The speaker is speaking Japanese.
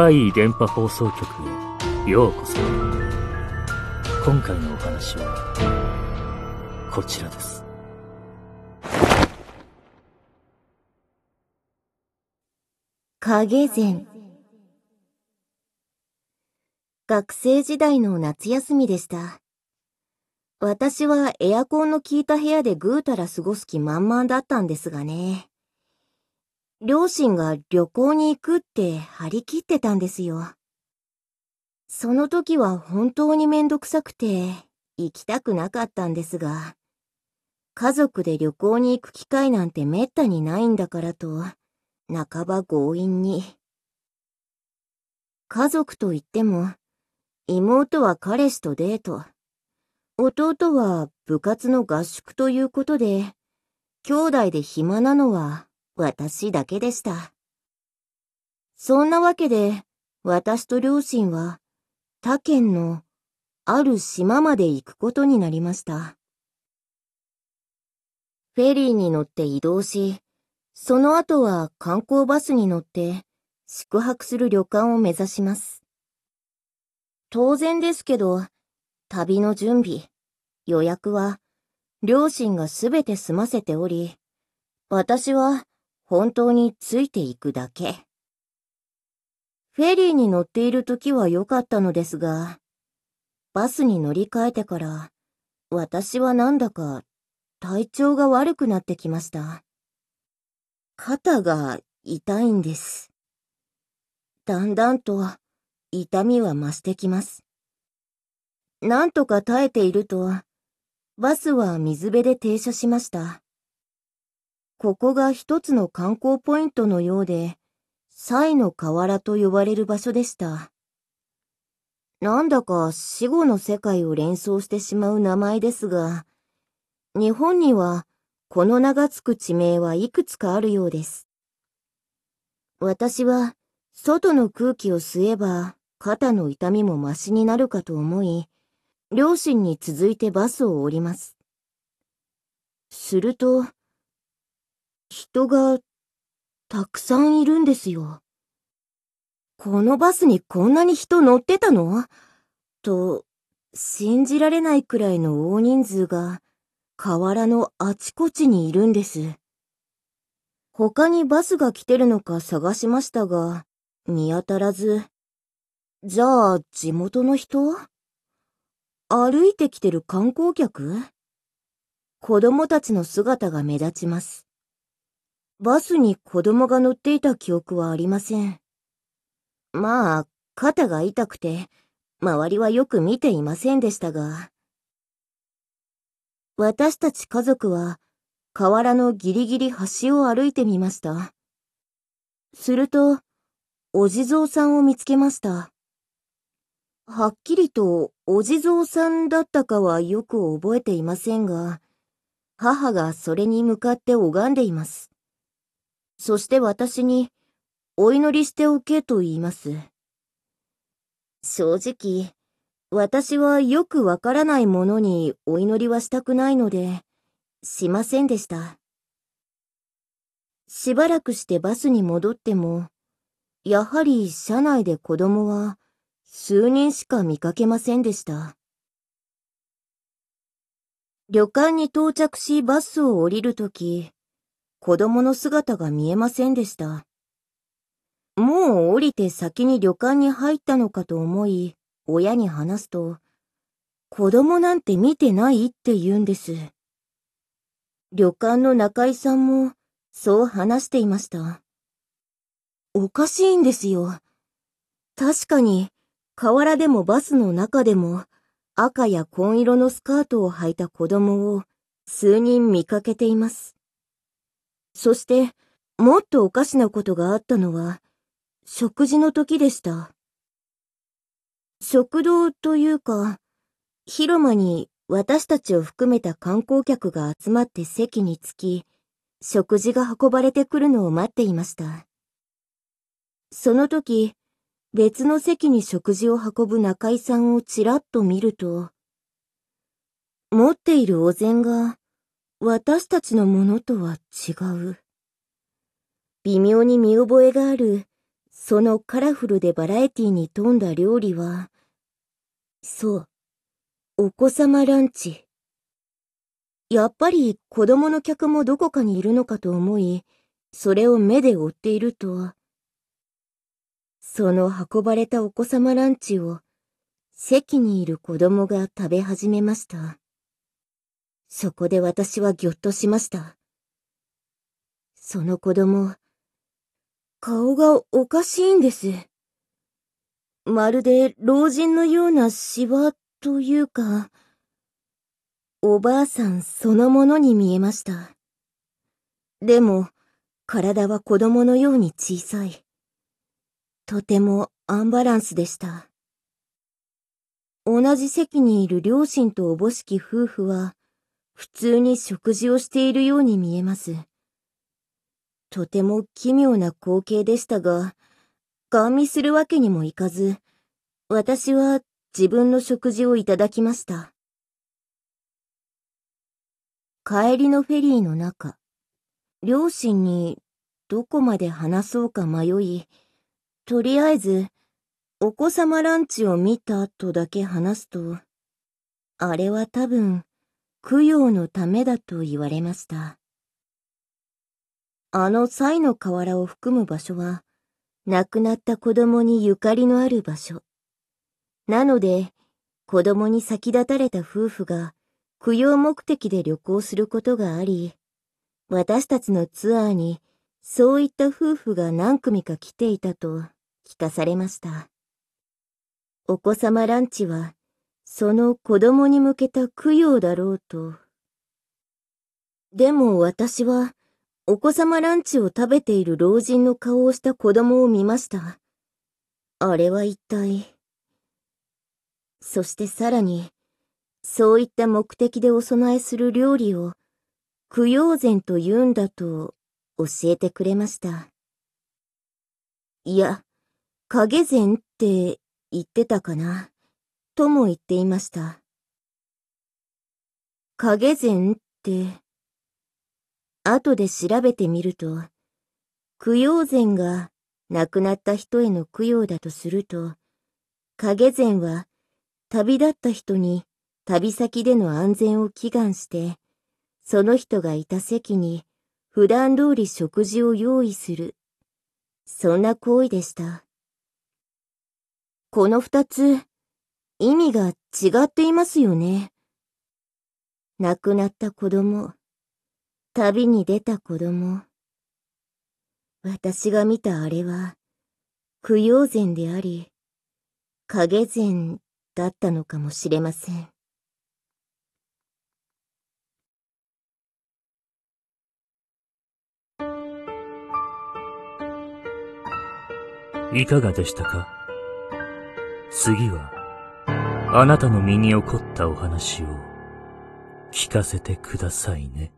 怪異電波放送局へようこそ。今回のお話は、こちらです。影禅学生時代の夏休みでした。私はエアコンの効いた部屋でぐうたら過ごす気満々だったんですがね。両親が旅行に行くって張り切ってたんですよ。その時は本当にめんどくさくて行きたくなかったんですが、家族で旅行に行く機会なんてめったにないんだからと、半ば強引に。家族といっても、妹は彼氏とデート。弟は部活の合宿ということで、兄弟で暇なのは私だけでした。そんなわけで、私と両親は他県のある島まで行くことになりました。フェリーに乗って移動し、その後は観光バスに乗って宿泊する旅館を目指します。当然ですけど、旅の準備、予約は、両親がすべて済ませており、私は本当についていくだけ。フェリーに乗っている時は良かったのですが、バスに乗り換えてから、私はなんだか体調が悪くなってきました。肩が痛いんです。だんだんと痛みは増してきます。なんとか耐えていると、バスは水辺で停車しました。ここが一つの観光ポイントのようで、サイの河原と呼ばれる場所でした。なんだか死後の世界を連想してしまう名前ですが、日本にはこの名がつく地名はいくつかあるようです。私は外の空気を吸えば肩の痛みもマシになるかと思い、両親に続いてバスを降ります。すると、人がたくさんいるんですよ。このバスにこんなに人乗ってたの？と、信じられないくらいの大人数が河原のあちこちにいるんです。他にバスが来てるのか探しましたが、見当たらず。じゃあ、地元の人？歩いてきてる観光客？子供たちの姿が目立ちます。バスに子供が乗っていた記憶はありません。まあ、肩が痛くて、周りはよく見ていませんでしたが。私たち家族は、河原のギリギリ端を歩いてみました。すると、お地蔵さんを見つけました。はっきりとお地蔵さんだったかはよく覚えていませんが、母がそれに向かって拝んでいます。そして私に、お祈りしておけと言います。正直、私はよくわからないものにお祈りはしたくないので、しませんでした。しばらくしてバスに戻っても、やはり車内で子供は数人しか見かけませんでした。旅館に到着しバスを降りるとき、子供の姿が見えませんでした。もう降りて先に旅館に入ったのかと思い、親に話すと、子供なんて見てないって言うんです。旅館の中井さんも、そう話していました。おかしいんですよ。確かに、河原でもバスの中でも、赤や紺色のスカートを履いた子供を数人見かけています。そして、もっとおかしなことがあったのは、食事の時でした。食堂というか、広間に私たちを含めた観光客が集まって席に着き、食事が運ばれてくるのを待っていました。その時、別の席に食事を運ぶ中井さんをちらっと見ると、持っているお膳が私たちのものとは違う。微妙に見覚えがあるそのカラフルでバラエティに富んだ料理は、そう、お子様ランチ。やっぱり子供の客もどこかにいるのかと思い、それを目で追っていると、その運ばれたお子様ランチを席にいる子供が食べ始めました。そこで私はぎょっとしました。その子供、顔がおかしいんです。まるで老人のような芝というか、おばあさんそのものに見えました。でも、体は子供のように小さい。とてもアンバランスでした。同じ席にいる両親とおぼしき夫婦は、普通に食事をしているように見えます。とても奇妙な光景でしたが、ガン見するわけにもいかず、私は自分の食事をいただきました。帰りのフェリーの中、両親にどこまで話そうか迷い、とりあえず、お子様ランチを見たとだけ話すと、あれは多分、供養のためだと言われました。あのイの河原を含む場所は、亡くなった子供にゆかりのある場所。なので、子供に先立たれた夫婦が供養目的で旅行することがあり、私たちのツアーにそういった夫婦が何組か来ていたと聞かされました。お子様ランチは、その子供に向けた供養だろうと。でも私は、お子様ランチを食べている老人の顔をした子供を見ました。あれは一体？そしてさらに、そういった目的でお供えする料理を、供養膳と言うんだと教えてくれました。いや、影膳って言ってたかな、とも言っていました。影膳って、後で調べてみると、供養膳が亡くなった人への供養だとすると、影膳は旅立った人に旅先での安全を祈願して、その人がいた席に普段通り食事を用意する。そんな行為でした。この二つ、意味が違っていますよね。亡くなった子供、旅に出た子供。私が見たあれは、供養膳であり、影膳だったのかもしれません。いかがでしたか？次は、あなたの身に起こったお話を聞かせてくださいね。